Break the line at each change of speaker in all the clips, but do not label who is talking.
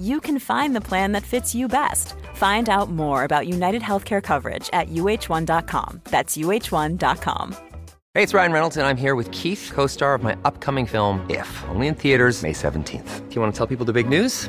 you can find the plan that fits you best. Find out more about United Healthcare coverage at uh1.com. That's uh1.com.
Hey, it's Ryan Reynolds, and I'm here with Keith, co star of my upcoming film, If, only in theaters, May 17th. Do you want to tell people the big news?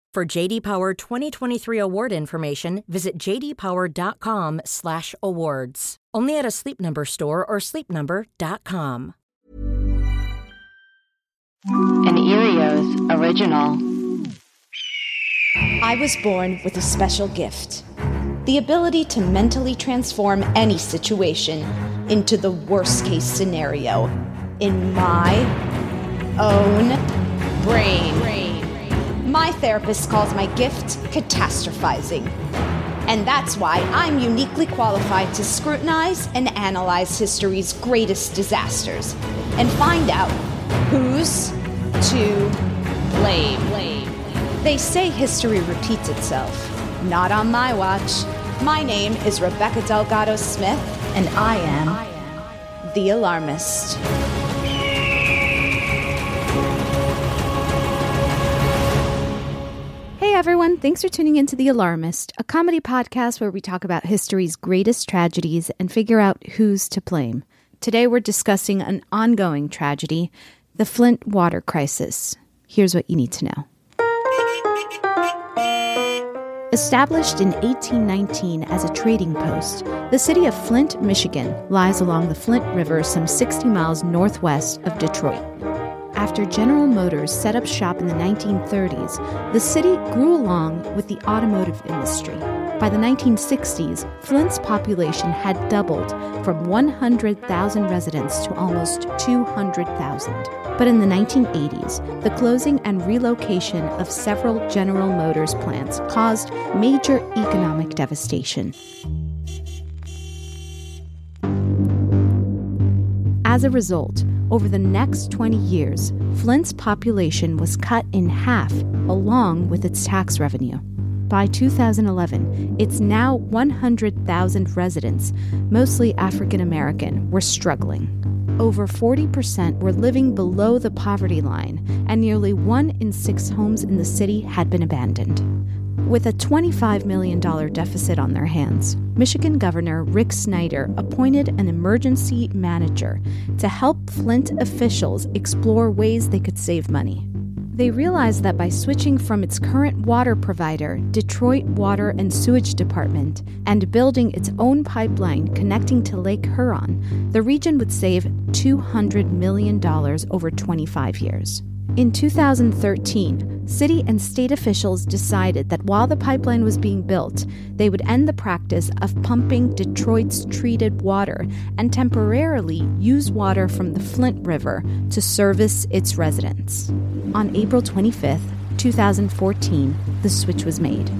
For JD Power 2023 award information, visit jdpower.com/awards. Only at a Sleep Number store or sleepnumber.com.
An Earios original.
I was born with a special gift the ability to mentally transform any situation into the worst case scenario in my own brain. My therapist calls my gift catastrophizing. And that's why I'm uniquely qualified to scrutinize and analyze history's greatest disasters and find out who's to blame. They say history repeats itself. Not on my watch. My name is Rebecca Delgado Smith, and I am the alarmist.
Hey everyone, thanks for tuning in to The Alarmist, a comedy podcast where we talk about history's greatest tragedies and figure out who's to blame. Today we're discussing an ongoing tragedy, the Flint water crisis. Here's what you need to know. Established in 1819 as a trading post, the city of Flint, Michigan lies along the Flint River some 60 miles northwest of Detroit. After General Motors set up shop in the 1930s, the city grew along with the automotive industry. By the 1960s, Flint's population had doubled from 100,000 residents to almost 200,000. But in the 1980s, the closing and relocation of several General Motors plants caused major economic devastation. As a result, over the next 20 years, Flint's population was cut in half, along with its tax revenue. By 2011, its now 100,000 residents, mostly African American, were struggling. Over 40% were living below the poverty line, and nearly one in six homes in the city had been abandoned. With a $25 million deficit on their hands, Michigan Governor Rick Snyder appointed an emergency manager to help Flint officials explore ways they could save money. They realized that by switching from its current water provider, Detroit Water and Sewage Department, and building its own pipeline connecting to Lake Huron, the region would save $200 million over 25 years. In 2013, city and state officials decided that while the pipeline was being built, they would end the practice of pumping Detroit's treated water and temporarily use water from the Flint River to service its residents. On April 25th, 2014, the switch was made.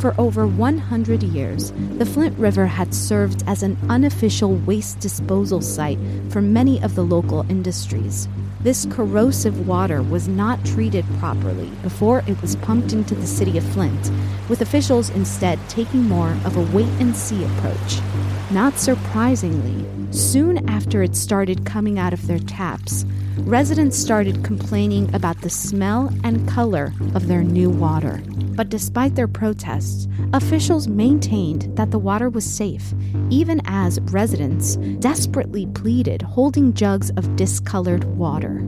For over 100 years, the Flint River had served as an unofficial waste disposal site for many of the local industries. This corrosive water was not treated properly before it was pumped into the city of Flint, with officials instead taking more of a wait and see approach. Not surprisingly, soon after it started coming out of their taps, residents started complaining about the smell and color of their new water. But despite their protests, officials maintained that the water was safe, even as residents desperately pleaded holding jugs of discolored water.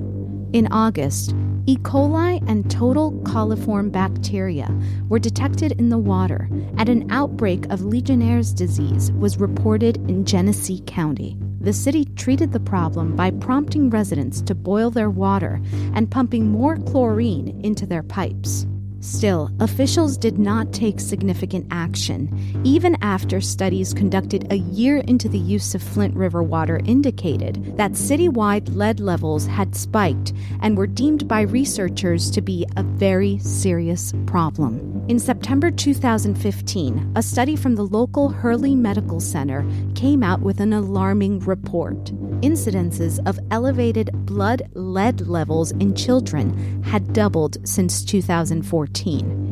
In August, E. coli and total coliform bacteria were detected in the water, and an outbreak of Legionnaire's disease was reported in Genesee County. The city treated the problem by prompting residents to boil their water and pumping more chlorine into their pipes. Still, officials did not take significant action, even after studies conducted a year into the use of Flint River water indicated that citywide lead levels had spiked and were deemed by researchers to be a very serious problem. In September 2015, a study from the local Hurley Medical Center came out with an alarming report. Incidences of elevated blood lead levels in children had doubled since 2014.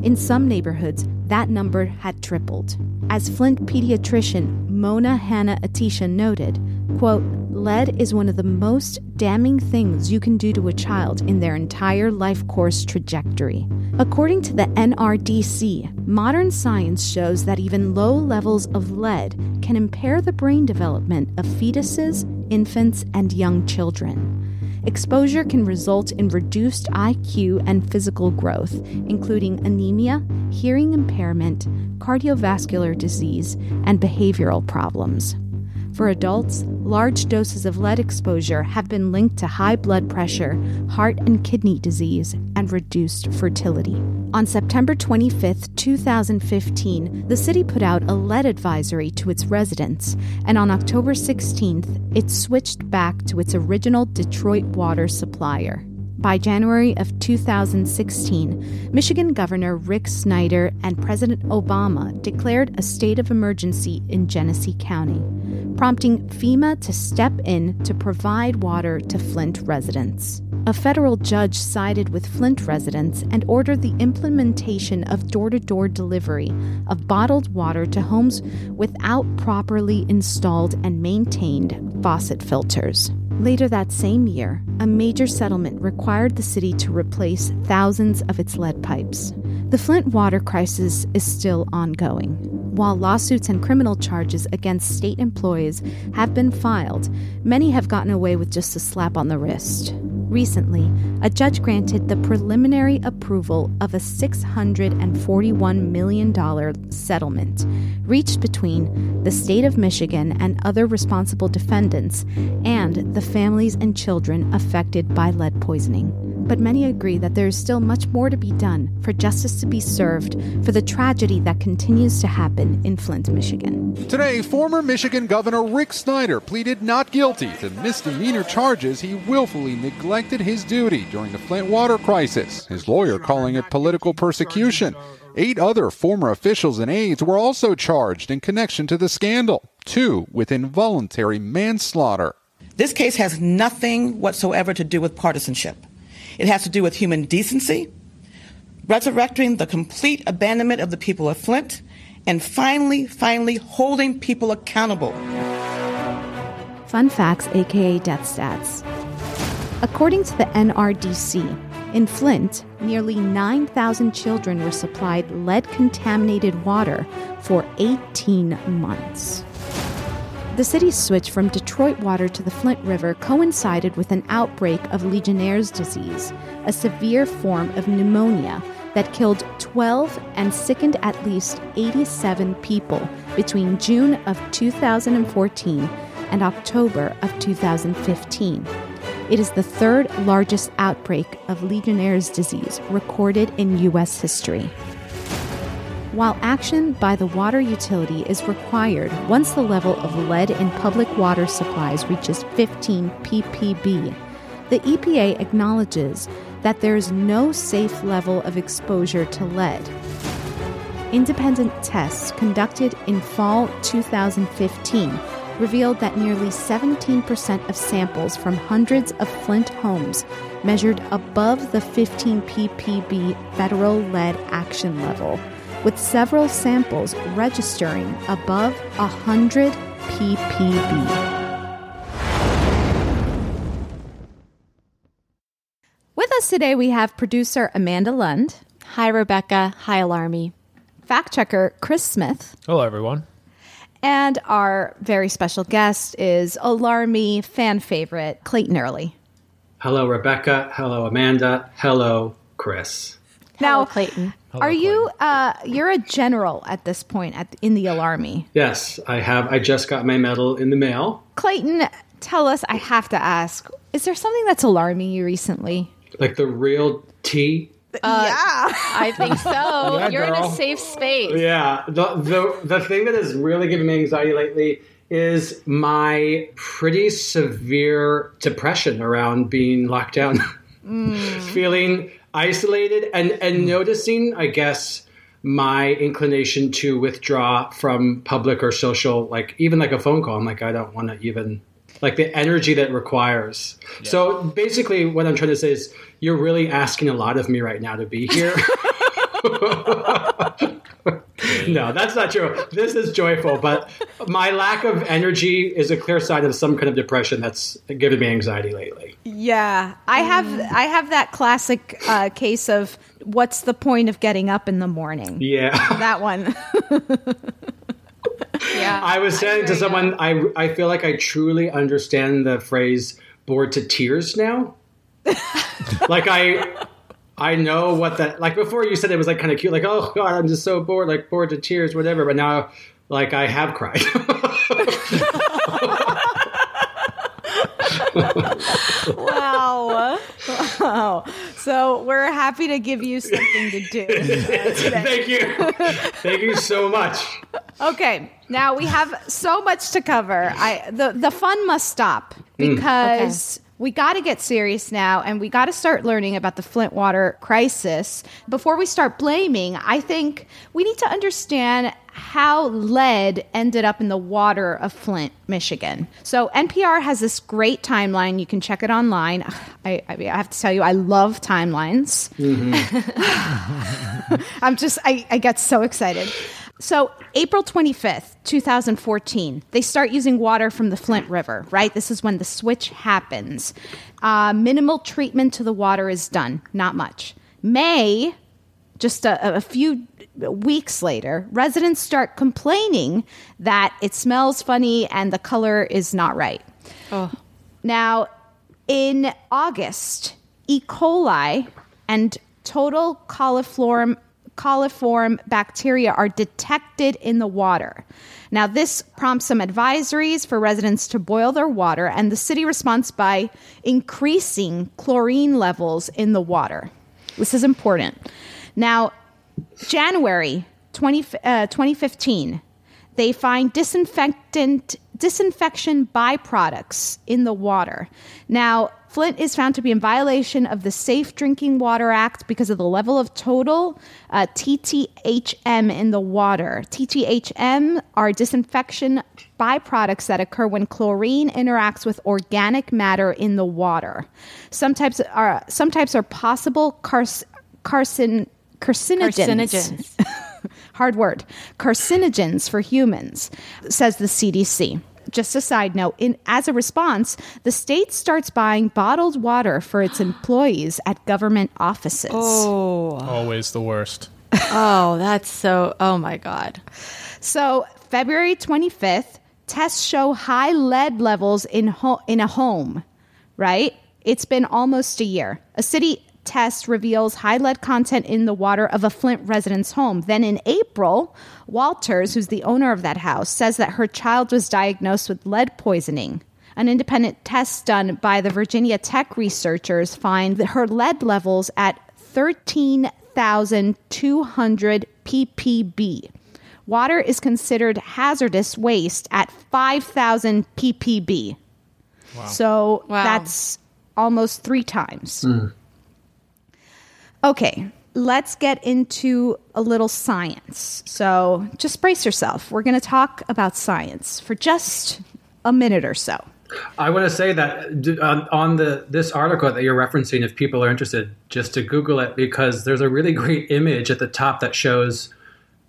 In some neighborhoods, that number had tripled. As Flint pediatrician Mona Hanna-Attisha noted, quote, lead is one of the most damning things you can do to a child in their entire life course trajectory. According to the NRDC, modern science shows that even low levels of lead can impair the brain development of fetuses, infants, and young children. Exposure can result in reduced IQ and physical growth, including anemia, hearing impairment, cardiovascular disease, and behavioral problems. For adults, large doses of lead exposure have been linked to high blood pressure, heart and kidney disease, and reduced fertility. On September 25, 2015, the city put out a lead advisory to its residents, and on October 16th, it switched back to its original Detroit water supplier. By January of 2016, Michigan Governor Rick Snyder and President Obama declared a state of emergency in Genesee County, prompting FEMA to step in to provide water to Flint residents. A federal judge sided with Flint residents and ordered the implementation of door to door delivery of bottled water to homes without properly installed and maintained faucet filters. Later that same year, a major settlement required the city to replace thousands of its lead pipes. The Flint water crisis is still ongoing. While lawsuits and criminal charges against state employees have been filed, many have gotten away with just a slap on the wrist. Recently, a judge granted the preliminary approval of a $641 million settlement reached between the state of Michigan and other responsible defendants and the families and children affected by lead poisoning. But many agree that there is still much more to be done for justice to be served for the tragedy that continues to happen in Flint, Michigan.
Today, former Michigan Governor Rick Snyder pleaded not guilty to misdemeanor charges he willfully neglected his duty during the Flint water crisis, his lawyer calling it political persecution. Eight other former officials and aides were also charged in connection to the scandal, two with involuntary manslaughter.
This case has nothing whatsoever to do with partisanship. It has to do with human decency, resurrecting the complete abandonment of the people of Flint, and finally, finally holding people accountable.
Fun facts, aka death stats. According to the NRDC, in Flint, nearly 9,000 children were supplied lead contaminated water for 18 months. The city's switch from Detroit water to the Flint River coincided with an outbreak of Legionnaire's disease, a severe form of pneumonia that killed 12 and sickened at least 87 people between June of 2014 and October of 2015. It is the third largest outbreak of Legionnaire's disease recorded in U.S. history. While action by the water utility is required once the level of lead in public water supplies reaches 15 ppb, the EPA acknowledges that there's no safe level of exposure to lead. Independent tests conducted in fall 2015 revealed that nearly 17% of samples from hundreds of Flint homes measured above the 15 ppb federal lead action level, with several samples registering above 100 ppb. With us today, we have producer Amanda Lund.
Hi, Rebecca. Hi, Alarmy.
Fact checker Chris Smith.
Hello, everyone.
And our very special guest is Alarmy fan favorite Clayton Early.
Hello, Rebecca. Hello, Amanda. Hello, Chris.
Now,
Clayton.
Hello, are you? Uh, you're a general at this point at, in the Alarmy.
Yes, I have. I just got my medal in the mail.
Clayton, tell us. I have to ask: Is there something that's alarming you recently?
Like the real tea
uh, yeah,
I think so.
Yeah,
You're
girl.
in a safe space.
Yeah. The, the the thing that is really giving me anxiety lately is my pretty severe depression around being locked down. Feeling isolated and and noticing, I guess, my inclination to withdraw from public or social, like even like a phone call. I'm like, I don't want to even like the energy that requires. So basically, what I'm trying to say is, you're really asking a lot of me right now to be here. no, that's not true. This is joyful, but my lack of energy is a clear sign of some kind of depression that's given me anxiety lately.
Yeah, I have I have that classic uh, case of what's the point of getting up in the morning?
Yeah,
that one.
yeah,
I was saying to someone, I I feel like I truly understand the phrase "bored to tears" now. like I. I know what that like before you said it was like kind of cute like oh god I'm just so bored like bored to tears whatever but now like I have cried
wow. wow. So we're happy to give you something to do.
Thank you. Thank you so much.
Okay. Now we have so much to cover. I the the fun must stop because mm. okay. we got to get serious now and we got to start learning about the Flint water crisis. Before we start blaming, I think we need to understand how lead ended up in the water of Flint, Michigan. So NPR has this great timeline. You can check it online. I, I, I have to tell you, I love timelines. Mm-hmm. I'm just, I, I get so excited. So, April 25th, 2014, they start using water from the Flint River, right? This is when the switch happens. Uh, minimal treatment to the water is done, not much. May, just a, a few weeks later, residents start complaining that it smells funny and the color is not right.
Oh.
Now, in August, E. coli and total coliform, coliform bacteria are detected in the water. Now, this prompts some advisories for residents to boil their water, and the city responds by increasing chlorine levels in the water. This is important. Now, January 20, uh, 2015, they find disinfectant disinfection byproducts in the water. Now, Flint is found to be in violation of the Safe Drinking Water Act because of the level of total uh, TTHM in the water. TTHM are disinfection byproducts that occur when chlorine interacts with organic matter in the water. Some types are some types are possible carcin carcinogens.
Carcinogens.
Hard word. Carcinogens for humans, says the CDC. Just a side note, in, as a response, the state starts buying bottled water for its employees at government offices.
Oh.
Always the worst.
oh, that's so, oh my God.
So, February 25th, tests show high lead levels in, ho- in a home, right? It's been almost a year. A city test reveals high lead content in the water of a Flint resident's home. Then in April, Walters, who's the owner of that house, says that her child was diagnosed with lead poisoning. An independent test done by the Virginia Tech researchers find that her lead levels at 13,200 ppb. Water is considered hazardous waste at 5,000 ppb.
Wow.
So
Wow.
that's almost three times.
Mm.
Okay, let's get into a little science. So just brace yourself. We're going to talk about science for just a minute or so.
I want to say that on the this article that you're referencing, if people are interested, just to Google it because there's a really great image at the top that shows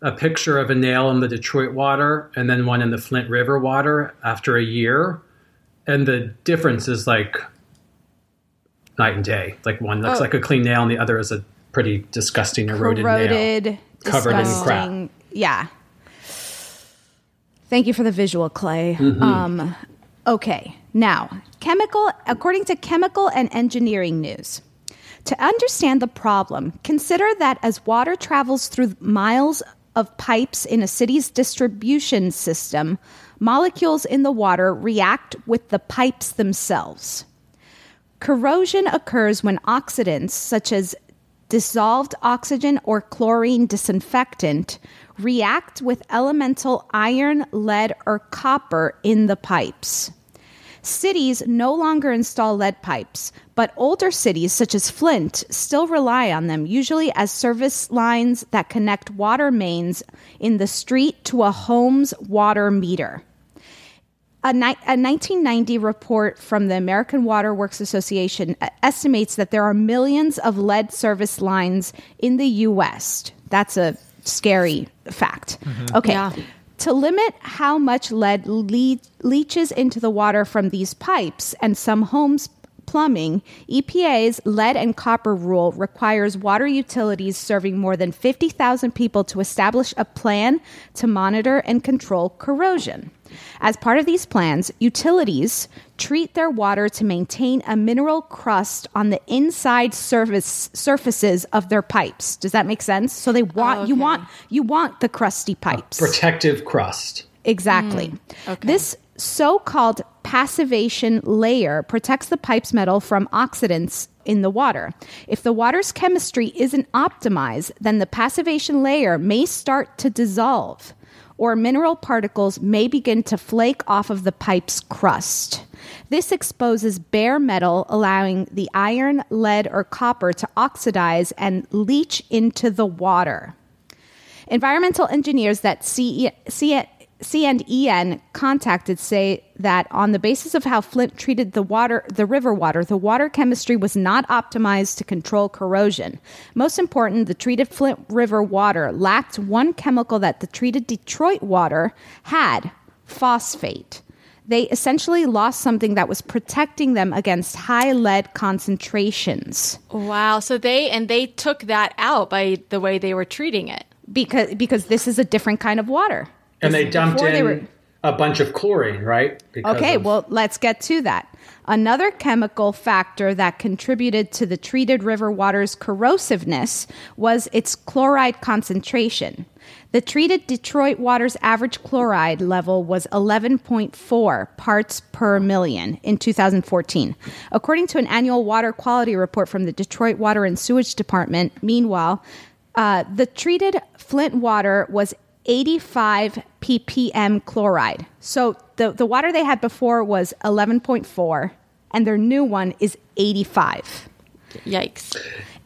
a picture of a nail in the Detroit water and then one in the Flint River water after a year, and the difference is like night and day. Like one looks
Oh.
like a clean nail, and the other is a pretty disgusting eroded,
Corroded,
nail covered in crap.
Yeah. Thank you for the visual, Clay.
Mhm.
Um, okay, now, chemical, according to Chemical and Engineering News, to understand the problem, consider that as water travels through miles of pipes in a city's distribution system, molecules in the water react with the pipes themselves. Corrosion occurs when oxidants, such as dissolved oxygen or chlorine disinfectant, react with elemental iron, lead, or copper in the pipes. Cities no longer install lead pipes, but older cities such as Flint still rely on them, usually as service lines that connect water mains in the street to a home's water meter. A, ni- a 1990 report from the American Water Works Association uh, estimates that there are millions of lead service lines in the U.S. That's a scary fact. Okay.
Yeah.
To limit how much lead le- leaches into the water from these pipes and some homes' plumbing, EPA's lead and copper rule requires water utilities serving more than 50,000 people to establish a plan to monitor and control corrosion. As part of these plans, utilities treat their water to maintain a mineral crust on the inside surface surfaces of their pipes. Does that make sense? So they want oh, you want you want the crusty pipes.
Protective crust.
Exactly. Mm, okay. This so called passivation layer protects the pipe's metal from oxidants in the water. If the water's chemistry isn't optimized, then the passivation layer may start to dissolve, or mineral particles may begin to flake off of the pipe's crust. This exposes bare metal, allowing the iron, lead, or copper to oxidize and leach into the water. Environmental engineers that C- C- C&EN contacted say that on the basis of how Flint treated the water, the river water, the water chemistry was not optimized to control corrosion. Most important, the treated Flint River water lacked one chemical that the treated Detroit water had phosphate. They essentially lost something that was protecting them against high lead concentrations.
Wow. So they and they took that out by the way they were treating it.
Because because this is a different kind of water.
And they dumped
before they
in
were-
a bunch of chlorine, right? Because
Okay,
of-
well, let's get to that. Another chemical factor that contributed to the treated river water's corrosiveness was its chloride concentration. The treated Detroit water's average chloride level was 11.4 parts per million in 2014. According to an annual water quality report from the Detroit Water and Sewage Department, meanwhile, uh, the treated Flint water was 85 ppm chloride. So the, the water they had before was 11.4, and their new one is 85.
Yikes.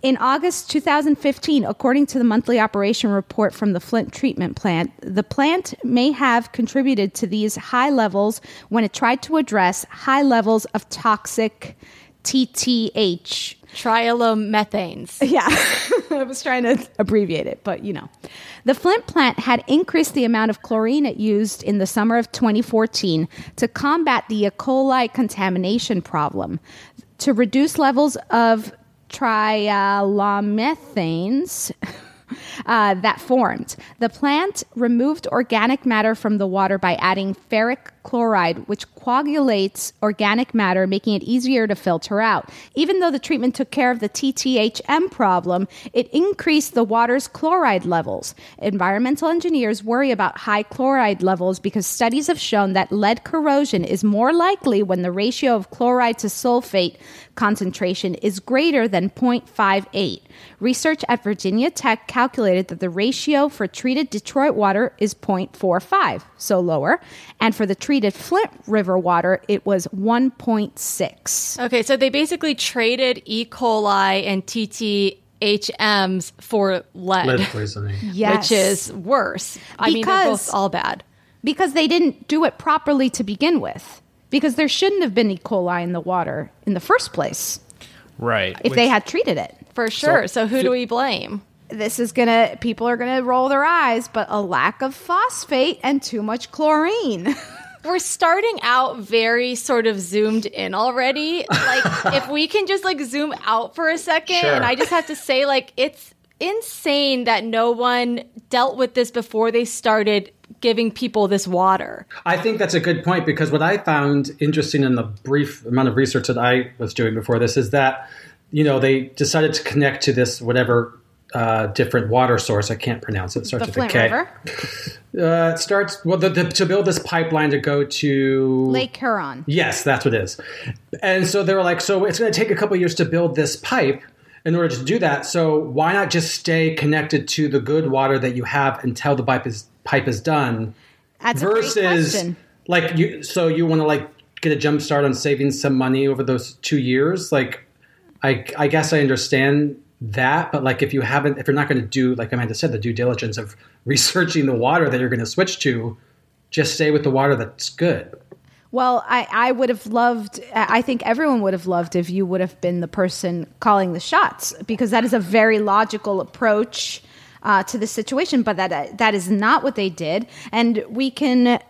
In August 2015, according to the monthly operation report from the Flint treatment plant, the plant may have contributed to these high levels when it tried to address high levels of toxic TTH.
Trihalomethanes.
Yeah, I was trying to abbreviate it, but you know. The Flint plant had increased the amount of chlorine it used in the summer of 2014 to combat the E. coli contamination problem. To reduce levels of trihalomethanes uh, that formed. The plant removed organic matter from the water by adding ferric chloride, which coagulates organic matter, making it easier to filter out. Even though the treatment took care of the TTHM problem, it increased the water's chloride levels. Environmental engineers worry about high chloride levels because studies have shown that lead corrosion is more likely when the ratio of chloride to sulfate concentration is greater than 0.58. Research at Virginia Tech calculated that the ratio for treated Detroit water is 0.45, so lower, and for the treated Flint River water, it was 1.6.
Okay, so they basically traded E. coli and TTH HMs for lead,
Lead poisoning.
Yes.
which is worse. I mean, they're
Because-
both all bad.
because they didn't do it properly to begin with. Because there shouldn't have been E. coli in the water in the first place
Right.
if they had treated it.
For sure. So, who do we blame?
This is gonna, people are gonna roll their eyes, but a lack of phosphate and too much chlorine.
We're starting out very sort of zoomed in already. Like, if we can just like zoom out for a second,
Sure.
and I just have to say, like, it's insane that no one dealt with this before they started giving people this water.
I think that's a good point because what I found interesting in the brief amount of research that I was doing before this is that, you know, they decided to connect to this whatever uh, different water source. I can't pronounce it. It starts
the
with
Flint
K.
River,
Uh, it starts well the, the, to build this pipeline to go to
Lake Huron.
Yes, that's what it is. And so they were like, so it's going to take a couple years to build this pipe in order to do that. So why not just stay connected to the good water that you have until the pipe is pipe is done?
That's a great
versus like you. So you want to like get a jump start on saving some money over those two years? Like, I I guess I understand that, but like if you haven't, if you're not going to do like Amanda said, the due diligence of researching the water that you're going to switch to, just stay with the water that's good.
Well, I, I would have loved, I think everyone would have loved if you would have been the person calling the shots because that is a very logical approach uh, to the situation. But that, that is not what they did. And we can,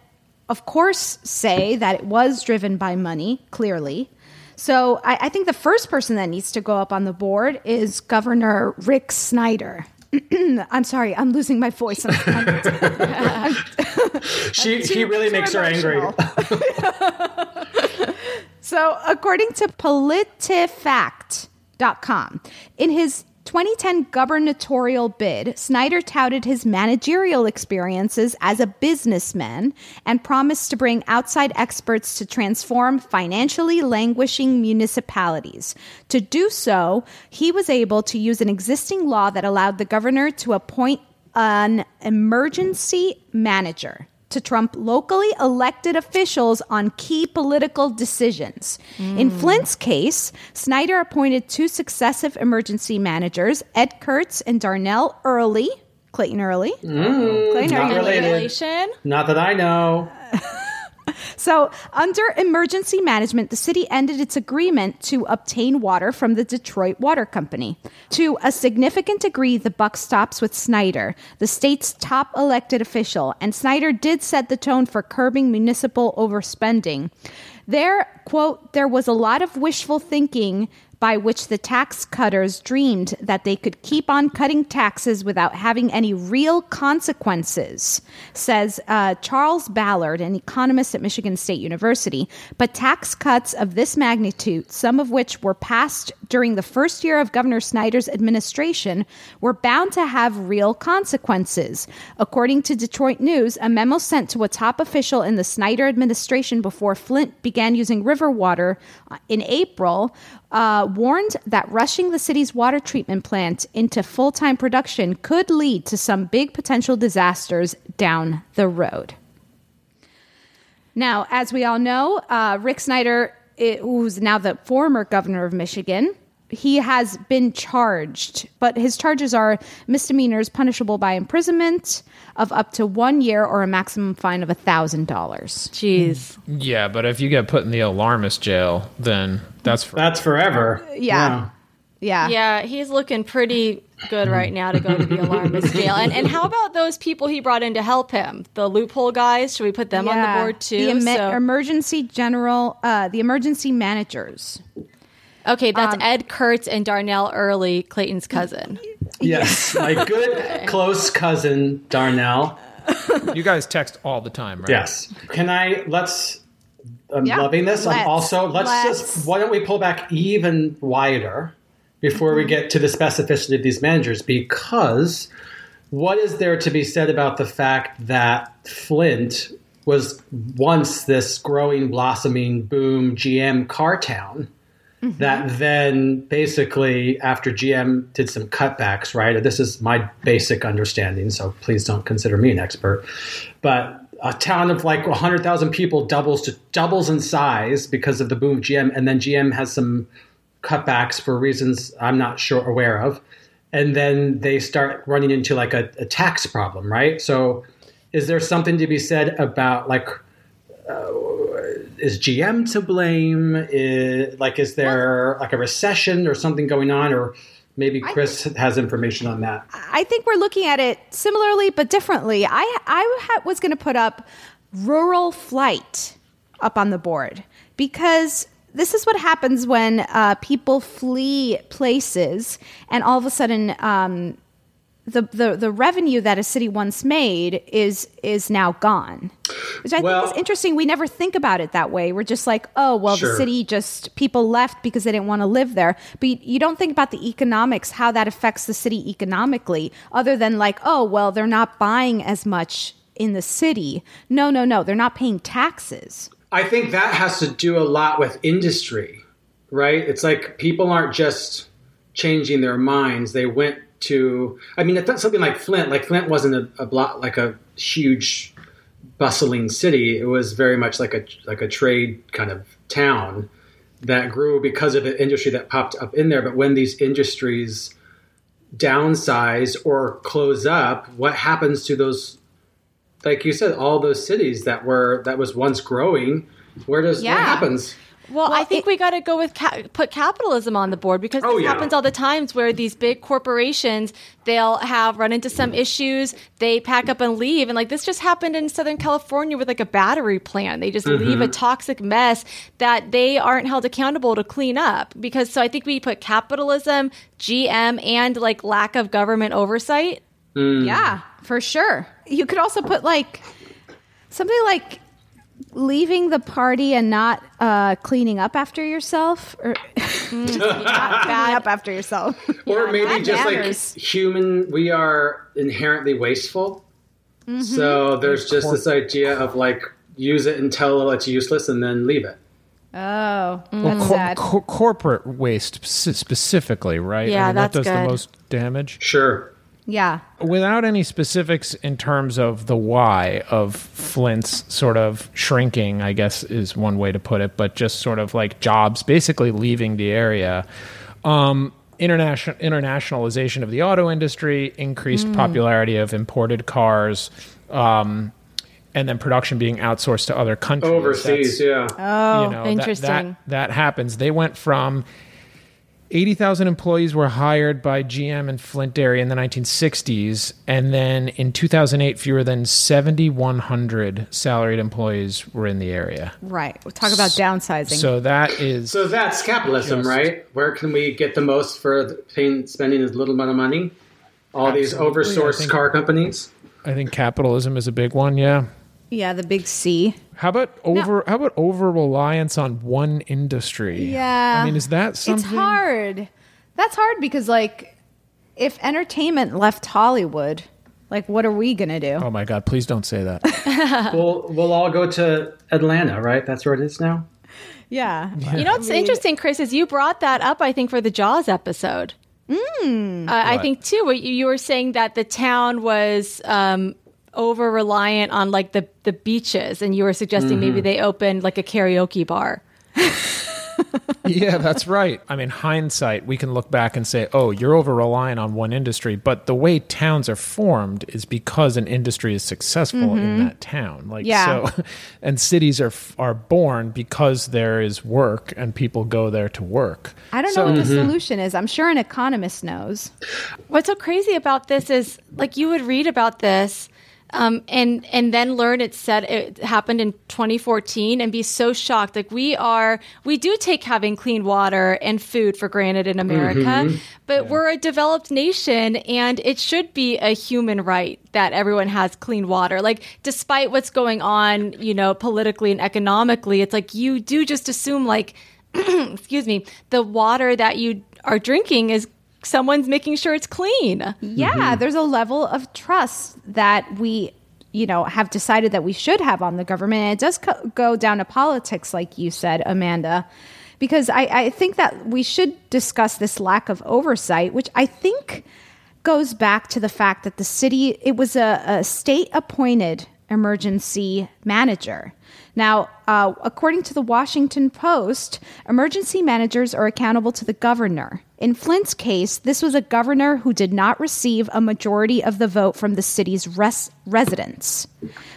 of course, say that it was driven by money, clearly. So I, I think the first person that needs to go up on the board is Governor Rick Snyder. I'm sorry, I'm losing my voice. I'm, I'm-
She he really makes her angry.
So, according to PolitiFact.com, in his 2010 gubernatorial bid, Snyder touted his managerial experiences as a businessman and promised to bring outside experts to transform financially languishing municipalities. To do so, he was able to use an existing law that allowed the governor to appoint an emergency manager to trump locally elected officials on key political decisions. In Flint's case, Snyder appointed two successive emergency managers, Ed Kurtz and Darnell Earley. Clayton Early.
Mm,
Clayton, are
not
you
related.
Relation?
Not that I know.
So, under emergency management, the city ended its agreement to obtain water from the Detroit Water Company. To a significant degree, the buck stops with Snyder, the state's top elected official, and Snyder did set the tone for curbing municipal overspending. There, quote, there was a lot of wishful thinking by which the tax cutters dreamed that they could keep on cutting taxes without having any real consequences, says uh, Charles Ballard, an economist at Michigan State University. But tax cuts of this magnitude, some of which were passed during the first year of Governor Snyder's administration, were bound to have real consequences. According to Detroit News, a memo sent to a top official in the Snyder administration before Flint began using river water in April uh, warned that rushing the city's water treatment plant into full time production could lead to some big potential disasters down the road. Now, as we all know, uh, Rick Snyder, i- who's now the former governor of Michigan, he has been charged, but his charges are misdemeanors punishable by imprisonment of up to one year or a maximum fine of a $1,000.
Jeez.
Yeah, but if you get put in the alarmist jail, then that's for
That's forever.
Yeah. Yeah.
Yeah, he's looking pretty good right now to go to the alarmist jail. And and how about those people he brought in to help him? The loophole guys? Should we put them on the board too?
The eme-
So-
emergency general, uh, the emergency managers.
okay, that's
um,
Ed Kurtz and Darnell Earley, Clayton's cousin.
Yes, my good close cousin Darnell.
you guys text all the time, right?
Yes. Can I? Let's. I'm
Yeah,
loving this.
let's,
I'm also. Let's,
let's.
just. Why don't we pull back even wider before we mm-hmm. get to the specificity of these managers? Because what is there to be said about the fact that Flint was once this growing, blossoming, boom GM car town? Mm-hmm. that then basically after GM did some cutbacks, right? This is my basic understanding, so please don't consider me an expert. But a town of like 100,000 people doubles to doubles in size because of the boom of GM, and then GM has some cutbacks for reasons I'm not sure aware of. and then they start running into like a, a tax problem, right? So, is there something to be said about like? Uh, is GM to blame? Is, like, is there like a recession or something going on, or maybe Chris has information on that?
I think we're looking at it similarly but differently. I I ha- was going to put up rural flight up on the board because this is what happens when uh, people flee places and all of a sudden um, the, the the revenue that a city once made is is now gone which i
Well-
think is interesting we never think about it that way we're just like oh well
Sure.
the city just people left because they didn't want to live there but you, you don't think about the economics how that affects the city economically other than like oh well they're not buying as much in the city no no no they're not paying taxes
I think that has to do a lot with industry, right? It's like people aren't just changing their minds. They went to, I mean, it's not something like Flint. Like Flint wasn't a, a block, like a huge bustling city. It was very much like a like a trade kind of town that grew because of the industry that popped up in there. But when these industries downsize or close up, what happens to those? Like you said, all those cities that were that was once growing. Where does
Yeah.
what happens?
Well, I think we got to go with ca- put capitalism on the board because this
Oh, yeah.
happens all the times where these big corporations they'll have run into some issues, they pack up and leave, and like this just happened in Southern California with like a battery plant. They just leave a
Mhm.
toxic mess that they aren't held accountable to clean up because so I think we put capitalism, GM, and like lack of government oversight.
Yeah, for sure. You could also put like something like leaving the party and not uh, cleaning up after yourself, or not cleaning up after yourself,
or maybe just
matters.
like human, we are inherently wasteful.
Mm-hmm.
So there's just this idea of like use it until it's useless and then leave it.
Oh,
Well, cor-
sad.
cor- corporate waste specifically, right?
Yeah,
I mean, that
that's
does the most damage.
Sure.
Yeah.
Without any specifics in terms of the why of Flint's sort of shrinking, I guess is one way to put it, but just sort of like jobs basically leaving the area. Um, international internationalization of the auto industry, increased
Mm.
popularity of imported cars, um, and then production being outsourced to other countries.
Overseas,
That's-
yeah.
Oh,
you know, that-
interesting.
That, that, happens. They went from 80,000 employees were hired by GM in Flint area in the 1960s. And then in 2008, fewer than 7,100 salaried employees were in the area.
Right. We'll talk about downsizing.
So that is.
So that's capitalism,
Just-
right? Where can we get the most for paying, spending as little amount of money? All these
Absolutely,
oversourced
think-
car companies.
I think capitalism is a big one, yeah.
Yeah, the big C.
How about over how about over reliance on one industry?
Yeah.
I mean, is that something
It's hard. That's hard because, like, if entertainment left Hollywood, like, what are we gonna do?
Oh my god, please don't say that.
we'll we'll all go to Atlanta, right? That's where it is now.
Yeah.
You know what's interesting, Chris, is you brought that up, I think, for the Jaws episode.
Mm.
Uh, I think too. What you, you were saying that the town was um, over reliant on like the the beaches, and you were suggesting maybe
Mhm.
they opened like a karaoke bar.
yeah, that's right. I mean, hindsight, we can look back and say, "Oh, you're over relying on one industry." But the way towns are formed is because an industry is successful in
Mhm.
that town. Like
Yeah.
so, and cities are are born because there is work and people go there to work.
I don't
So-
know what the
Mm-hmm.
solution is. I'm sure an economist knows.
What's so crazy about this is like you would read about this um, and and then learn it said it happened in 2014 and be so shocked. Like we are, we do take having clean water and food for granted in America,
Mhm.
but we're a developed nation and it should be a human right that everyone has clean water. Like despite what's going on, you know, politically and economically, it's like you do just assume like excuse me, the water that you are drinking is someone's making sure it's clean.
Yeah, mm-hmm. there's a level of trust that we, you know, have decided that we should have on the government. And it does co- go down to politics, like you said, Amanda, because I, I think that we should discuss this lack of oversight, which I think goes back to the fact that the city, it was a, a state appointed emergency manager. Now, uh, according to the Washington Post, emergency managers are accountable to the governor. in Flint's case, this was a governor who did not receive a majority of the vote from the city's res- residents.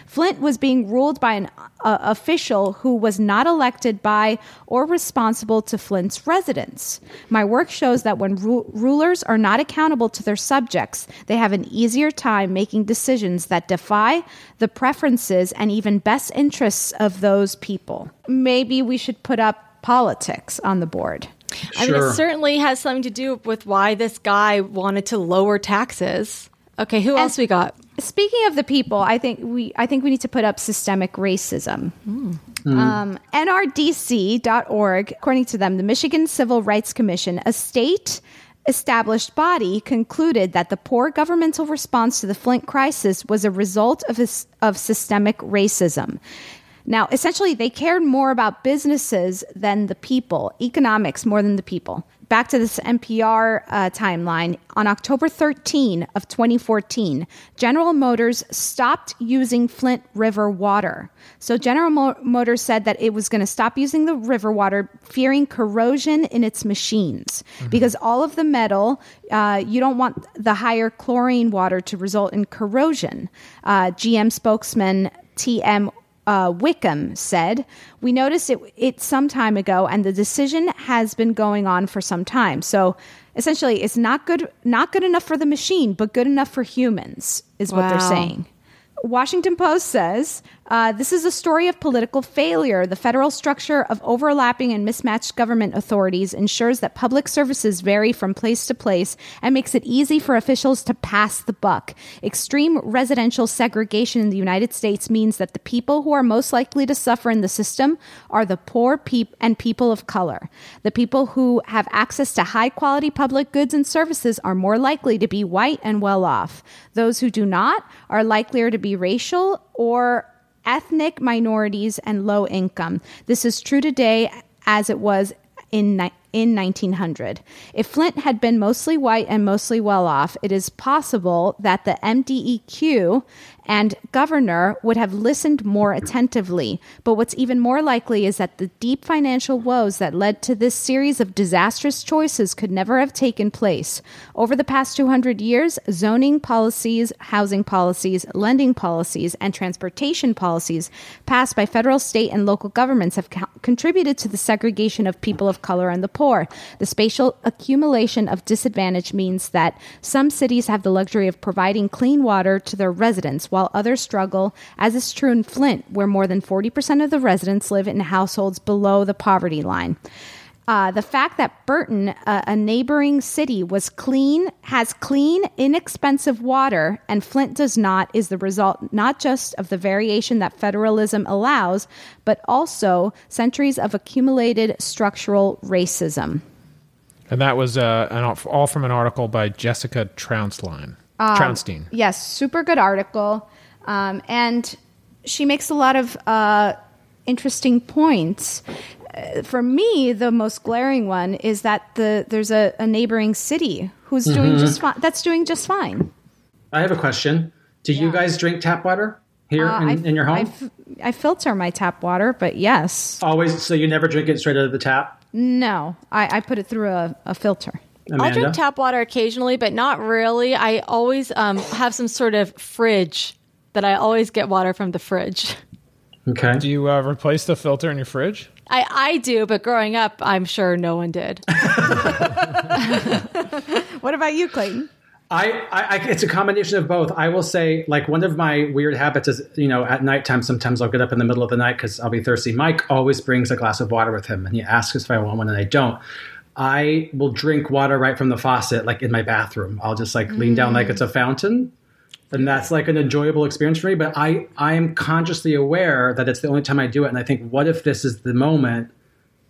Flint was being ruled by an uh, official who was not elected by or responsible to Flint's residents. My work shows that when ru- rulers are not accountable to their subjects, they have an easier time making decisions that defy the preferences and even best interests of those people. Maybe we should put up politics on the board.
I mean, it certainly has something to do with why this guy wanted to lower taxes. Okay, who else we got?
Speaking of the people, I think we I think we need to put up systemic racism. Um, NRDC.org, according to them, the Michigan Civil Rights Commission, a state established body, concluded that the poor governmental response to the Flint crisis was a result of, of systemic racism. Now, essentially, they cared more about businesses than the people, economics more than the people. Back to this NPR uh, timeline, on October 13 of 2014, General Motors stopped using Flint River water. So General Mo- Motors said that it was going to stop using the river water, fearing corrosion in its machines because all of the metal, uh, you don't want the higher chlorine water to result in corrosion. Uh, GM spokesman T.M uh, Wickham said, "We noticed it, it some time ago, and the decision has been going on for some time. So, essentially, it's not good, not good enough for the machine, but good enough for humans, is what they're saying." Washington Post says uh, this is a story of political failure. The federal structure of overlapping and mismatched government authorities ensures that public services vary from place to place and makes it easy for officials to pass the buck. Extreme residential segregation in the United States means that the people who are most likely to suffer in the system are the poor peop- and people of color. The people who have access to high quality public goods and services are more likely to be white and well off. Those who do not are likelier to be racial or ethnic minorities and low income. This is true today as it was in in 1900. If Flint had been mostly white and mostly well off, it is possible that the MDEQ and governor would have listened more attentively. But what's even more likely is that the deep financial woes that led to this series of disastrous choices could never have taken place. Over the past 200 years, zoning policies, housing policies, lending policies, and transportation policies passed by federal, state, and local governments have co- contributed to the segregation of people of color and the poor. The spatial accumulation of disadvantage means that some cities have the luxury of providing clean water to their residents while others struggle, as is true in Flint, where more than 40% of the residents live in households below the poverty line. Uh, the fact that Burton, a neighboring city, was clean, has clean, inexpensive water, and Flint does not, is the result not just of the variation that federalism allows, but also centuries of accumulated structural racism.
And that was uh, an, all from an article by Jessica Trounstine.
Um,
Trounstine.
Yes, super good article. Um, and she makes a lot of uh, interesting points. Uh, for me, the most glaring one is that the there's a, a neighboring city who's doing
Mhm.
just fine. That's doing just fine.
I have a question. Do you guys drink tap water here
Uh,
in,
I-
in your home?
I f- I filter my tap water, but yes,
Always. So you never drink it straight out of the tap?
no, I, I put it through a, a filter.
I'll drink tap water occasionally, but not really. I always um, have some sort of fridge that I always get water from the fridge.
Okay.
Do you uh, replace the filter in your fridge?
I, I do, but growing up, I'm sure no one did.
what about you, Clayton?
I, I, I, it's a combination of both. I will say, like, one of my weird habits is, you know, at nighttime, sometimes I'll get up in the middle of the night because I'll be thirsty. Mike always brings a glass of water with him, and he asks if I want one, and I don't. I will drink water right from the faucet, like in my bathroom. I'll just like lean down like it's a mm. fountain, and that's like an enjoyable experience for me. But I, I am consciously aware that it's the only time I do it, and I think, what if this is the moment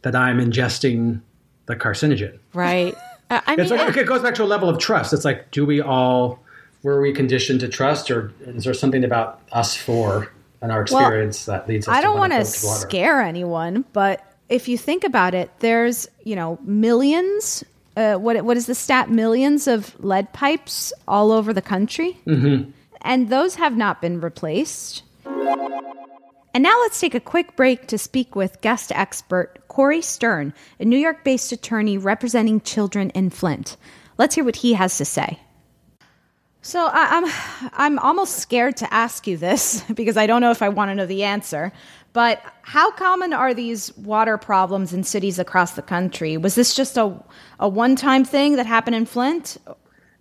that I'm ingesting the carcinogen?
Right. I, I mean,
it's like, it goes back to a level of trust. It's like, do we all, were we conditioned to trust, or is there something about us four and our
Well,
experience that leads us
I don't want to scare anyone, but if you think about it, there's you know millions. Uh, what what is the stat? Millions of lead pipes all over the country,
Mm-hmm.
and those have not been replaced. And now let's take a quick break to speak with guest expert Corey Stern, a New York based attorney representing children in Flint. Let's hear what he has to say. So I, I'm I'm almost scared to ask you this because I don't know if I want to know the answer. But how common are these water problems in cities across the country? Was this just a a one time thing that happened in Flint?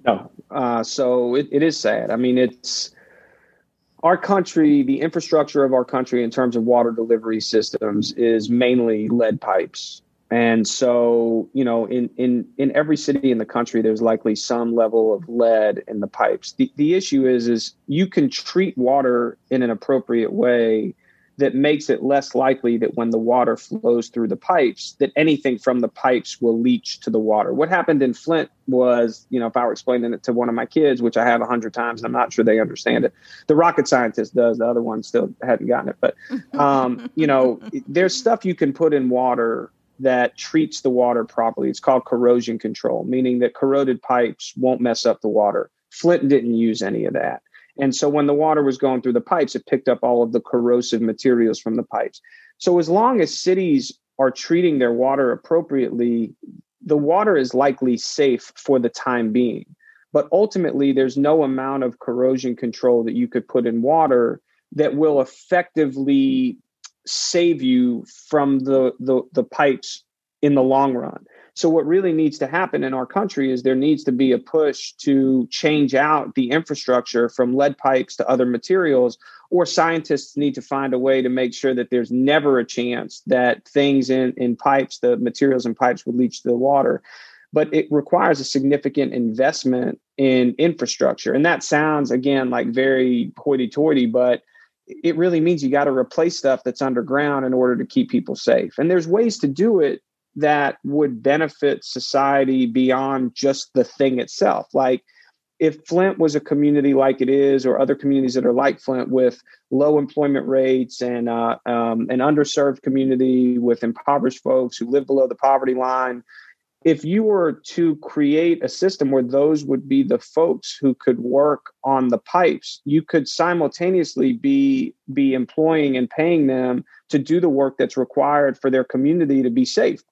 No. Uh, so it, it is sad. I mean, it's our country, the infrastructure of our country in terms of water delivery systems is mainly lead pipes. And so, you know, in, in, in every city in the country, there's likely some level of lead in the pipes. The, the issue is, is you can treat water in an appropriate way that makes it less likely that when the water flows through the pipes that anything from the pipes will leach to the water. What happened in flint was you know if i were explaining it to one of my kids which i have a hundred times and i'm not sure they understand it the rocket scientist does the other one still hadn't gotten it but um, you know there's stuff you can put in water that treats the water properly. It's called corrosion control meaning that corroded pipes won't mess up the water. Flint didn't use any of that and so when the water was going through the pipes, it picked up all of the corrosive materials from the pipes. So as long as cities are treating their water appropriately, the water is likely safe for the time being. But ultimately, there's no amount of corrosion control that you could put in water that will effectively save you from the, the, the pipes in the long run. So, what really needs to happen in our country is there needs to be a push to change out the infrastructure from lead pipes to other materials, or scientists need to find a way to make sure that there's never a chance that things in, in pipes, the materials in pipes, would leach to the water. But it requires a significant investment in infrastructure. And that sounds, again, like very hoity toity, but it really means you got to replace stuff that's underground in order to keep people safe. And there's ways to do it that would benefit society beyond just the thing itself. Like if Flint was a community like it is, or other communities that are like Flint with low employment rates and uh, um, an underserved community with impoverished folks who live below the poverty line, if you were to create a system where those would be the folks who could work on the pipes, you could simultaneously be be employing and paying them to do the work that's required for their community to be safe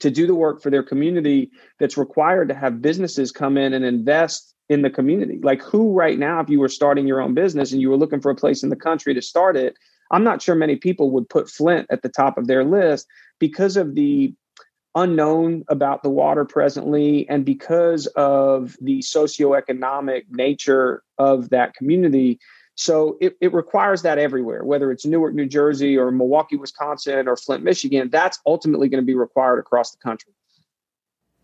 to do the work for their community that's required to have businesses come in and invest in the community. Like who right now, if you were starting your own business and you were looking for a place in the country to start it, I'm not sure many people would put Flint at the top of their list because of the unknown about the water presently and because of the socioeconomic nature of that community so it, it requires that everywhere, whether it's Newark, New Jersey, or Milwaukee, Wisconsin, or Flint, Michigan. That's ultimately going to be required across the country.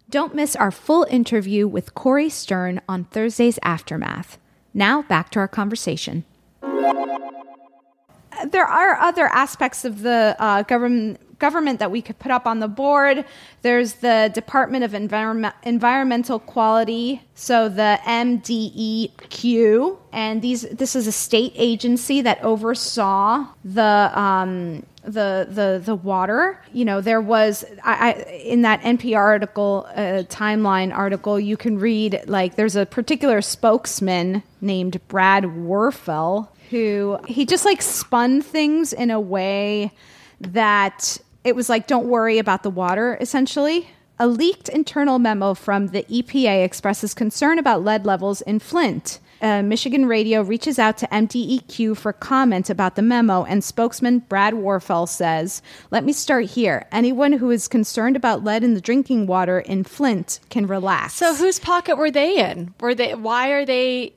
Don't miss our full interview with Corey Stern on Thursday's Aftermath. Now, back to our conversation. There are other aspects of the uh, government government that we could put up on the board. There's the Department of Environment, Environmental Quality, so the MDEQ, and these this is a state agency that oversaw the um, the the the water. You know, there was I, I in that NPR article, uh, timeline article, you can read like there's a particular spokesman named Brad Wurfel who he just like spun things in a way that it was like, don't worry about the water, essentially. A leaked internal memo from the EPA expresses concern about lead levels in Flint. Uh, Michigan Radio reaches out to MDEQ for comment about the memo, and spokesman Brad Wurfel says, Let me start here. Anyone who is concerned about lead in the drinking water in Flint can relax.
So, whose pocket were they in? Were they? Why are they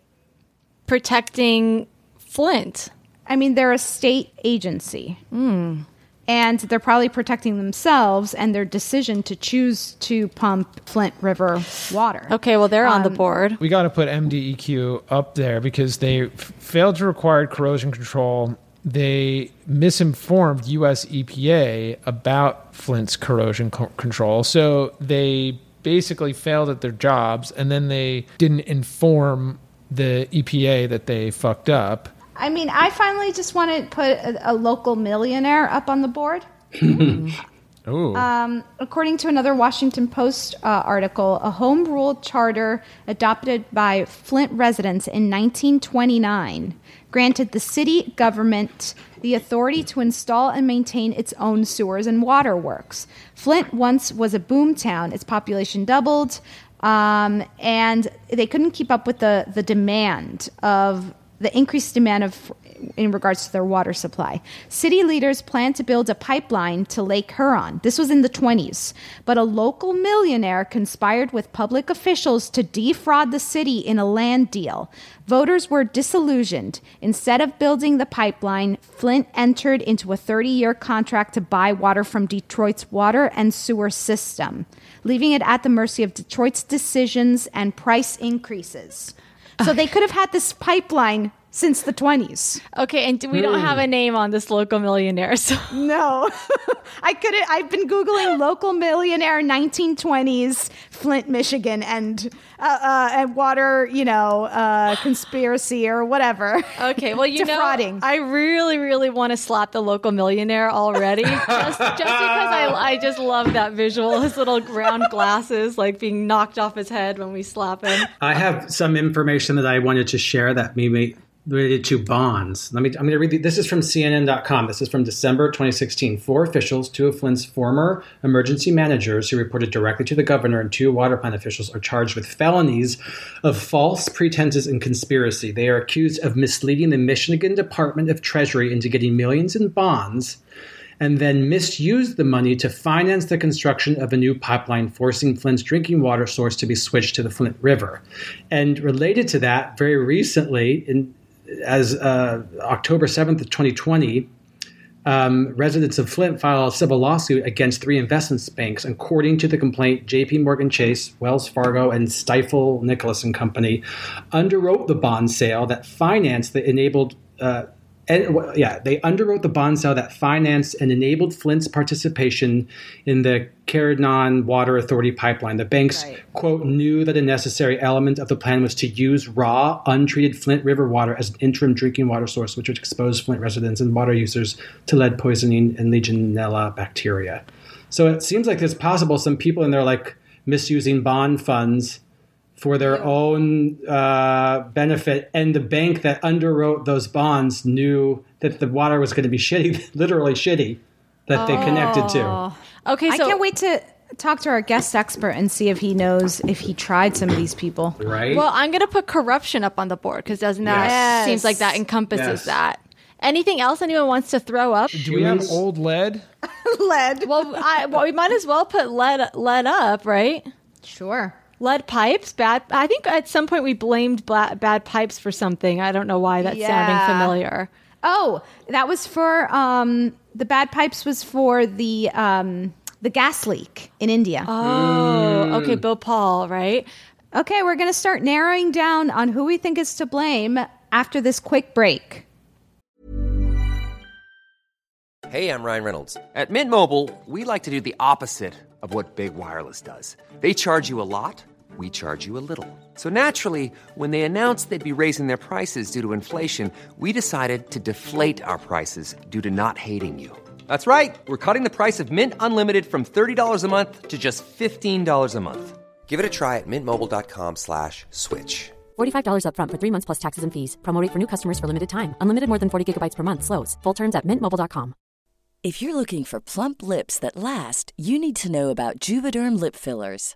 protecting Flint?
I mean, they're a state agency.
Hmm
and they're probably protecting themselves and their decision to choose to pump Flint River water.
Okay, well they're um, on the um, board.
We got to put MDEQ up there because they f- failed to require corrosion control. They misinformed US EPA about Flint's corrosion co- control. So they basically failed at their jobs and then they didn't inform the EPA that they fucked up
I mean, I finally just want to put a, a local millionaire up on the board. Um, according to another Washington Post uh, article, a home rule charter adopted by Flint residents in 1929 granted the city government the authority to install and maintain its own sewers and waterworks. Flint once was a boom town, its population doubled, um, and they couldn't keep up with the, the demand of the increased demand of in regards to their water supply. City leaders planned to build a pipeline to Lake Huron. This was in the 20s. But a local millionaire conspired with public officials to defraud the city in a land deal. Voters were disillusioned. Instead of building the pipeline, Flint entered into a 30 year contract to buy water from Detroit's water and sewer system, leaving it at the mercy of Detroit's decisions and price increases. So they could have had this pipeline since the 20s.
Okay, and we don't have a name on this local millionaire. So
No. I couldn't I've been googling local millionaire 1920s Flint, Michigan and uh, uh, and water, you know, uh, conspiracy or whatever.
Okay, well, you
Defrauding.
know, I really, really want to slap the local millionaire already, just, just because I, I just love that visual. His little round glasses, like being knocked off his head when we slap him.
I have some information that I wanted to share that maybe related to bonds. Let me. I'm going to read. The, this is from CNN.com. This is from December 2016. Four officials, two of Flint's former emergency managers, who reported directly to the governor, and two water plant officials are charged with felonies of false pretenses and conspiracy. They are accused of misleading the Michigan Department of Treasury into getting millions in bonds. And then misused the money to finance the construction of a new pipeline, forcing Flint's drinking water source to be switched to the Flint River. And related to that, very recently, in as uh, October 7th 2020, um, residents of Flint filed a civil lawsuit against three investment banks. According to the complaint, J.P. Morgan Chase, Wells Fargo, and Stifel Nicolaus and Company underwrote the bond sale that financed the enabled. Uh, and, well, yeah, they underwrote the bond sale that financed and enabled Flint's participation in the Karegnondi Water Authority pipeline. The banks, quote, knew that a necessary element of the plan was to use raw, untreated Flint River water as an interim drinking water source, which would expose Flint residents and water users to lead poisoning and Legionella bacteria. So it seems like it's possible some people in there like misusing bond funds for their own uh, benefit, and the bank that underwrote those bonds knew that the water was going to be shitty, literally shitty, that they connected to.
Oh.
Okay,
I can't wait to talk to our guest expert and see if he knows if he tried some of these people.
Right?
Well, I'm going to put corruption up on the board because doesn't that
Yes.
seems like that encompasses
Yes.
that. Anything else anyone wants to throw up?
Do we have old lead?
Lead.
Well, I, well, we might as well put lead lead up, right?
Sure.
Lead pipes, bad. I think at some point we blamed bla- bad pipes for something. I don't know why that's
Yeah.
sounding familiar.
Oh, that was for um, the bad pipes was for the um, the gas leak in India.
Oh, okay, Bhopal, right?
Okay, we're going to start narrowing down on who we think is to blame after this quick break.
Hey, I'm Ryan Reynolds. At Mint Mobile, we like to do the opposite of what Big Wireless does. They charge you a lot, we charge you a little. So naturally, when they announced they'd be raising their prices due to inflation, we decided to deflate our prices due to not hating you. That's right. We're cutting the price of Mint Unlimited from $30 a month to just $15 a month. Give it a try at mintmobile.com slash switch.
$45 upfront for three months plus taxes and fees. Promo rate for new customers for limited time. Unlimited more than 40 gigabytes per month. Slows. Full terms at mintmobile.com.
If you're looking for plump lips that last, you need to know about Juvederm lip fillers.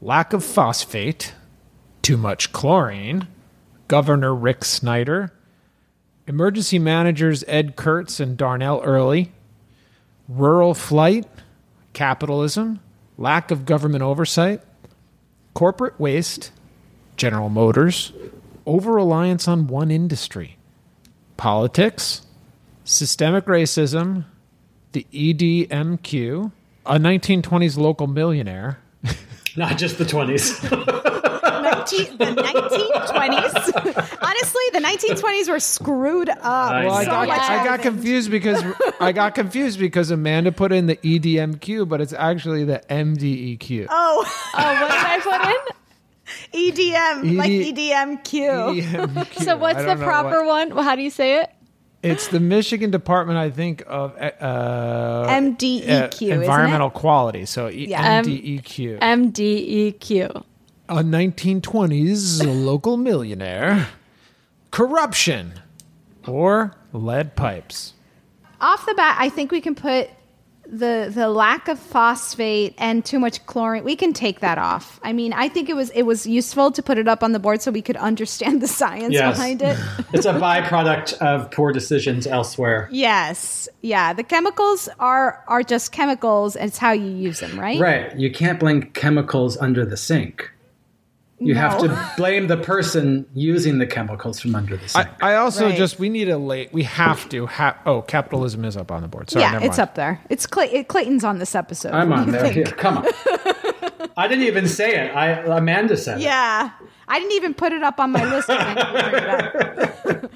Lack of phosphate, too much chlorine, Governor Rick Snyder, emergency managers Ed Kurtz and Darnell Earley, rural flight, capitalism, lack of government oversight, corporate waste, General Motors, over reliance on one industry, politics, systemic racism, the EDMQ, a 1920s local millionaire.
Not just the 20s.
19, the 1920s. Honestly, the 1920s were screwed up.
Well, I
So
got,
much
I got
happened.
confused because I got confused because Amanda put in the E EDMQ, but it's actually the MDEQ.
Oh,
oh, what did I put in?
EDM, like
ED
EDMQ.
EDMQ.
So what's
I
the
don't know
proper
what-
one? How do you say it?
It's the Michigan Department, I think, of uh,
MDEQ,
uh,
isn't
environmental
it?
quality. So e-
Yeah.
MDEQ.
MDEQ.
a 1920s local millionaire, corruption, or lead pipes.
Off the bat, I think we can put the the lack of phosphate and too much chlorine. We can take that off. I mean, I think it was it was useful to put it up on the board so we could understand the science
Yes.
behind it.
it's a byproduct of poor decisions elsewhere.
Yes. Yeah. The chemicals are are just chemicals. and It's how you use them, right?
Right. You can't blame chemicals under the sink. You have to blame the person using the chemicals from under the sink.
I, I also
Right.
just we need a late. We have to have. Oh, capitalism is up on the board. Sorry,
yeah,
never
it's
mind.
up there. It's Clay- it, Clayton's on this episode.
I'm on there. Here, come on. I didn't even say it. I Amanda said it.
Yeah. I didn't even put it up on my list. I didn't bring it up.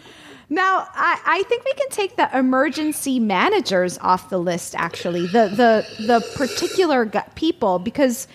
now, I, I think we can take the emergency managers off the list, actually, the, the, the particular people, because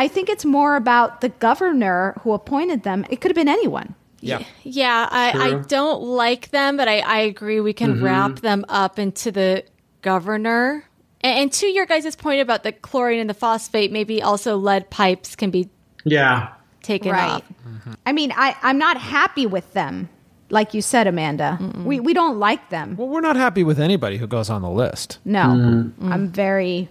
I think it's more about the governor who appointed them. It could have been anyone.
Yeah.
Yeah, I, I don't like them, but I, I agree we can mm-hmm. wrap them up into the governor. And, and to your guys' point about the chlorine and the phosphate, maybe also lead pipes can be
Yeah.
taken
Right.
off. Mm-hmm.
I mean, I, I'm not happy with them, like you said, Amanda. We, we don't like them.
Well, we're not happy with anybody who goes on the list.
No.
Mm-hmm.
I'm very.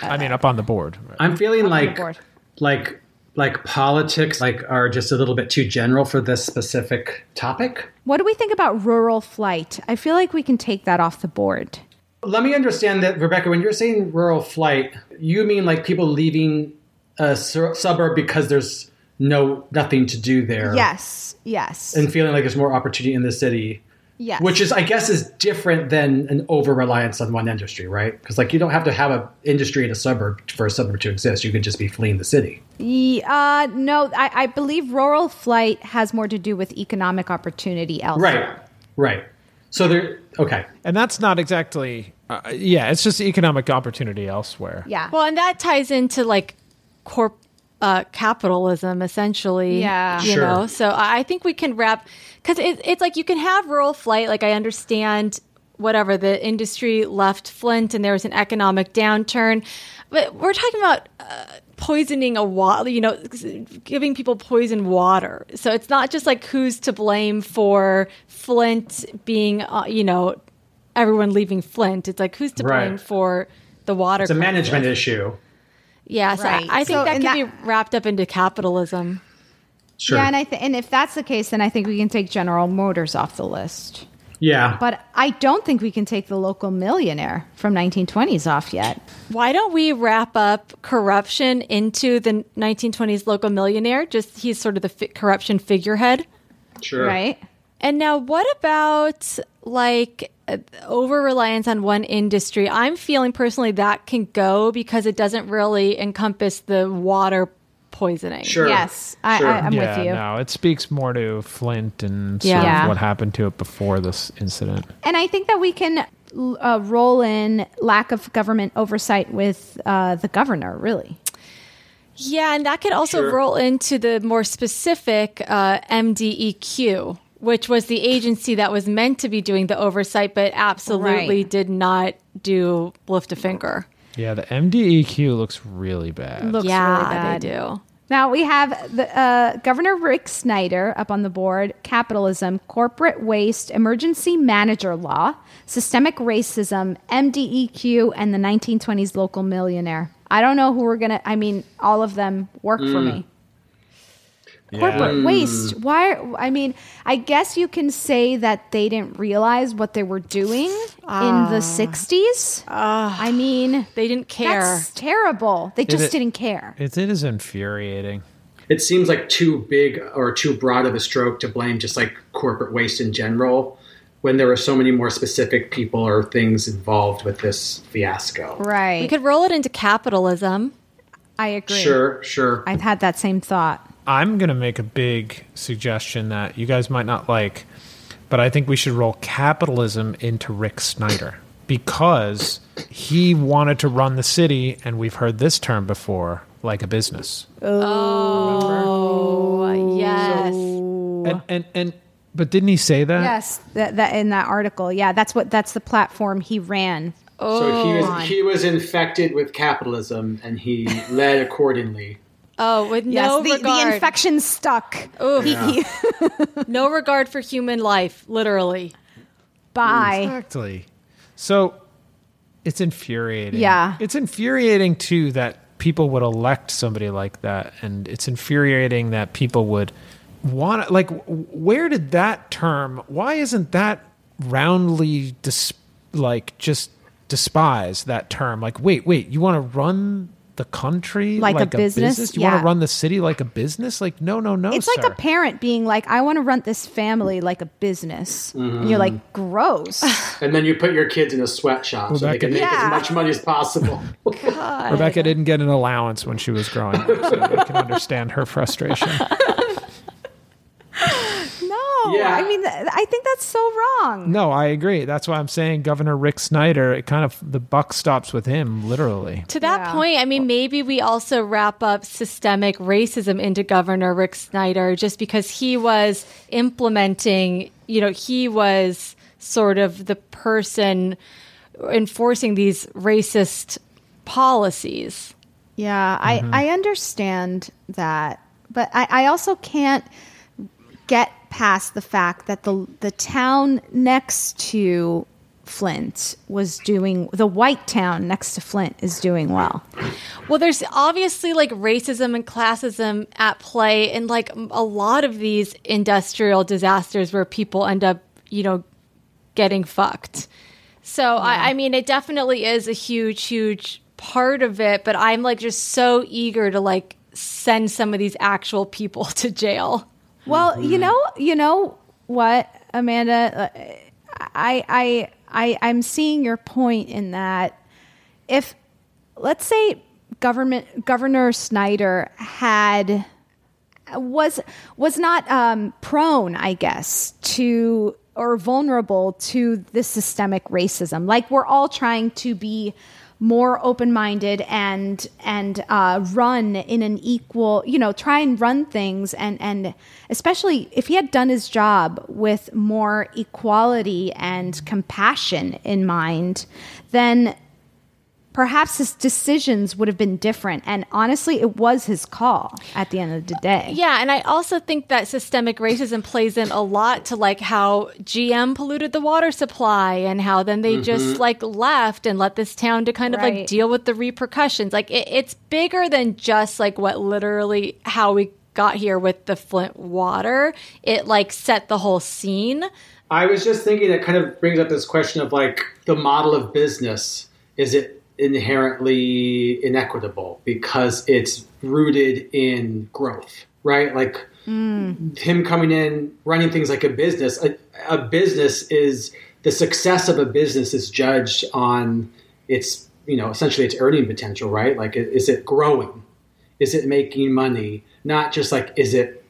I mean, uh, up on the board.
I'm feeling
on the
like
board.
Like like politics like are just a little bit too general for this specific topic.
What do we think about rural flight? I feel like we can take that off the board.
Let me understand that, Rebecca. When you're saying rural flight, you mean like people leaving a sur- suburb because there's no nothing to do there,
Yes, yes,
and feeling like there's more opportunity in the city,
yes.
which is, I guess, is different than an over reliance on one industry, right? Because like you don't have to have an industry in a suburb for a suburb to exist. You could just be fleeing the city.
Yeah, uh, no, I, I believe rural flight has more to do with economic opportunity elsewhere.
Right, right. So there, okay.
And that's not exactly. Uh, yeah, it's just economic opportunity elsewhere.
Yeah.
Well, and that ties into like corp uh, capitalism, essentially.
Yeah.
you
Sure.
know. So I I think we can wrap because it, it's like you can have rural flight. Like I understand whatever the industry left Flint, and there was an economic downturn, but we're talking about. Uh, poisoning a water you know giving people poison water so it's not just like who's to blame for flint being uh, you know everyone leaving flint it's like who's to
Right.
blame for the water
It's a management issue.
Yeah, so
Right.
I, I think
So
that
in
can
that-
be wrapped up into capitalism.
Sure.
Yeah, and I th- and if that's the case, then I think we can take General Motors off the list.
Yeah.
But I don't think we can take the local millionaire from 1920s off yet.
Why don't we wrap up corruption into the 1920s local millionaire? Just he's sort of the fi- corruption figurehead.
Sure.
Right?
And now, what about like over reliance on one industry? I'm feeling personally that can go because it doesn't really encompass the water poisoning.
Sure.
Yes, I,
Sure.
I, I'm
yeah,
with you.
no, it speaks more to Flint and sort
Yeah.
of what happened to it before this incident.
And I think that we can uh, roll in lack of government oversight with uh, the governor, really.
Yeah, and that could also
Sure.
roll into the more specific uh, MDEQ, which was the agency that was meant to be doing the oversight, but absolutely
Right.
did not do lift a finger.
Yeah, the MDEQ looks really bad.
Looks
yeah,
really bad.
they do.
Now we have the uh, Governor Rick Snyder up on the board: capitalism, corporate waste, emergency manager law, systemic racism, MDEQ, and the 1920s local millionaire. I don't know who we're gonna. I mean, all of them work for me. Corporate mm. waste. Why? I mean, I guess you can say that they didn't realize what they were doing in the ah. 60s. Ah. I mean,
They didn't care.
that's terrible. They just
it-
didn't care.
It, it is infuriating.
It seems like too big or too broad of a stroke to blame just like corporate waste in general when there are so many more specific people or things involved with this fiasco.
Right.
We could roll it into capitalism.
I agree.
Sure, sure.
I've had that same thought.
I'm going to make a big suggestion that you guys might not like, but I think we should roll capitalism into Rick Snyder because he wanted to run the city, and we've heard this term before, like a business.
Oh, oh yes.
And, and, and, but didn't he say that?
Yes, that, that in that article. Yeah, that's what that's the platform he ran. Oh.
So he was he was infected with capitalism and he led accordingly.
Oh, with
Yes,
no
the, the infection stuck.
Oof.
He- he-
no regard for human life, literally.
bye.
Exactly. So it's infuriating.
Yeah.
It's infuriating too that people would elect somebody like that. And it's infuriating that people would want to, like, where did that term, why isn't that roundly, dis- like, just despise that term? Like, wait, wait, you want to run the country
Like a business?
You want to run the city like a business? Like, no, no, no.
it's like a parent being like, "I want to run this family like a business," and you're like, mm-hmm. "Gross."
And then you put your kids in a sweatshop so they can make
Yeah.
as much money as possible.
Rebecca didn't get an allowance when she was growing up, so I can understand her frustration.
no,
Yeah.
I mean, th- I think that's so wrong.
No, I agree. That's why I'm saying Governor Rick Snyder. It kind of the buck stops with him, literally.
To that
Yeah.
point, I mean, maybe we also wrap up systemic racism into Governor Rick Snyder just because he was implementing, you know, he was sort of the person enforcing these racist policies.
Yeah, I, mm-hmm. I understand that, but I, I also can't get past the fact that the the town next to Flint was doing the white town next to Flint is doing well.
Well, there's obviously like racism and classism at play in like a lot of these industrial disasters where people end up, you know, getting fucked. So, I, I mean, it definitely is a huge, huge part of it, but I'm like just so eager to like send some of these actual people to jail.
Well, you know, you know what, Amanda, I, I, I, I'm seeing your point in that if, let's say, government Governor Snyder had was was not um, prone, I guess, to or vulnerable to this systemic racism. Like we're all trying to be more open-minded and and uh, run in an equal you know try and run things and and especially if he had done his job with more equality and compassion in mind then perhaps his decisions would have been different. And honestly, it was his call at the end of the day.
Yeah, and I also think that systemic racism plays in a lot to like how GM polluted the water supply and how then they mm-hmm. just like left and let this town to kind of right. like deal with the repercussions. Like it, it's bigger than just like what literally how we got here with the Flint water. It like set the whole scene.
I was just thinking that kind of brings up this question of like the model of business. Is it inherently inequitable because it's rooted in growth, right? Like mm. him coming in, running things like a business. A, a, business is the success of a business is judged on its, you know, essentially its earning potential, right? Like, is it growing? Is it making money? Not just like, is it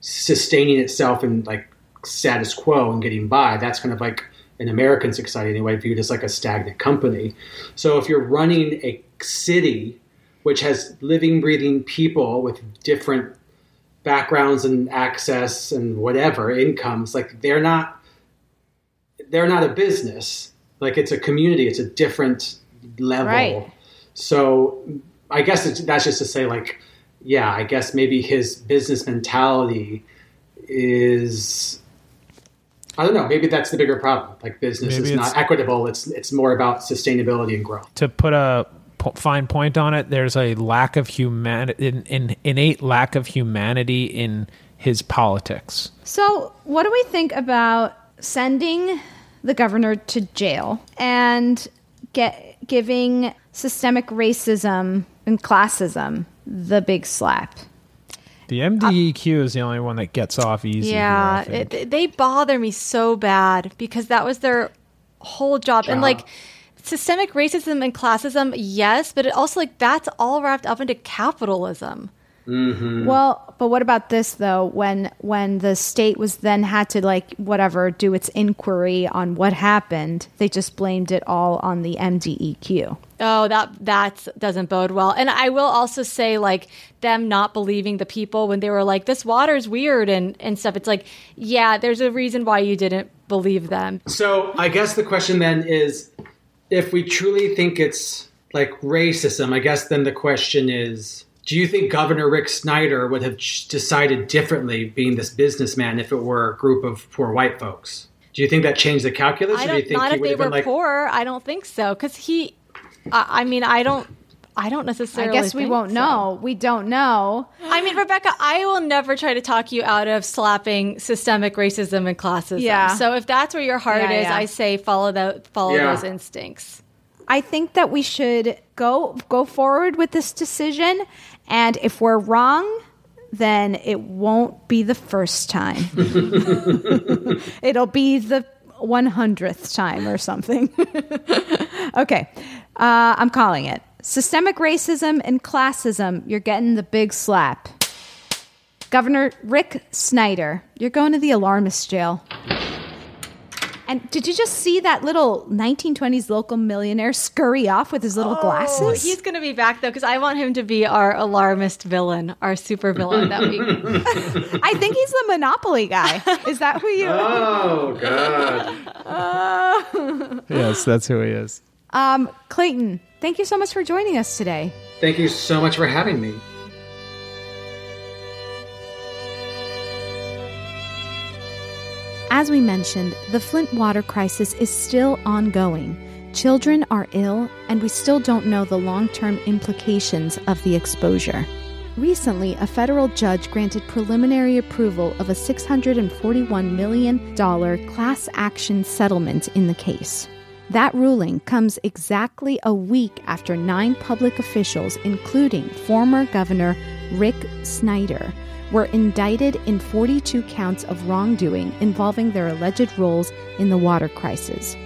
sustaining itself in like status quo and getting by? That's kind of like in American society anyway, viewed as like a stagnant company. So if you're running a city which has living, breathing people with different backgrounds and access and whatever incomes, like they're not they're not a business. Like it's a community. It's a different level. Right. So I guess that's just to say, like, yeah, I guess maybe his business mentality is I don't know. Maybe that's the bigger problem. Like business maybe is not equitable. It's it's more about sustainability and growth.
To put a fine point on it, there's a lack of humanity, in, in, innate lack of humanity in his politics.
So, what do we think about sending the governor to jail and get giving systemic racism and classism the big slap?
The MDEQ is the only one that gets off easy.
Yeah, it, they bother me so bad because that was their whole job. job. And like systemic racism and classism, yes, but it also like that's all wrapped up into capitalism.
Mm-hmm. Well, but what about this though? When when the state was then had to like whatever do its inquiry on what happened, they just blamed it all on the MDEQ.
Oh, that that doesn't bode well. And I will also say, like them not believing the people when they were like, "This water's weird" and and stuff. It's like, yeah, there's a reason why you didn't believe them.
So I guess the question then is, if we truly think it's like racism, I guess then the question is do you think Governor Rick Snyder would have decided differently being this businessman if it were a group of poor white folks? Do you think that changed the calculus?
I don't,
do
not if they were
like,
poor. I don't think so. Because he, I, I, mean, I don't. I don't necessarily.
I guess we won't
so.
know. We don't know.
I mean, Rebecca, I will never try to talk you out of slapping systemic racism and classism. Yeah. So if that's where your heart yeah, is, yeah. I say follow the follow yeah. those instincts.
I think that we should go go forward with this decision and if we're wrong, then it won't be the first time. It'll be the 100th time or something. okay, uh, I'm calling it. Systemic racism and classism, you're getting the big slap. Governor Rick Snyder, you're going to the alarmist jail. And did you just see that little 1920s local millionaire scurry off with his little oh, glasses?
He's going to be back though, because I want him to be our alarmist villain, our super villain that we.
I think he's the Monopoly guy. Is that who you?
Oh God.
Uh... yes, that's who he is.
Um, Clayton, thank you so much for joining us today.
Thank you so much for having me.
As we mentioned, the Flint water crisis is still ongoing. Children are ill, and we still don't know the long term implications of the exposure. Recently, a federal judge granted preliminary approval of a $641 million class action settlement in the case. That ruling comes exactly a week after nine public officials, including former Governor Rick Snyder, were indicted in 42 counts of wrongdoing involving their alleged roles in the water crisis.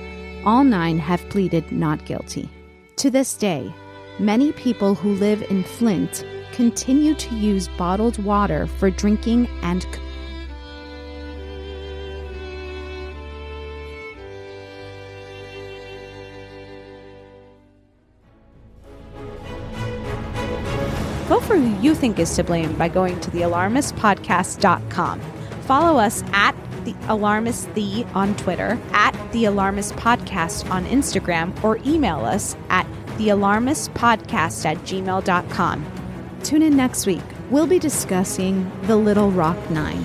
All nine have pleaded not guilty. To this day, many people who live in Flint continue to use bottled water for drinking and for who you think is to blame by going to thealarmistpodcast.com. Follow us at the Alarmist The on Twitter, at The Alarmist Podcast on Instagram, or email us at thealarmistpodcast at gmail.com. Tune in next week. We'll be discussing The Little Rock Nine.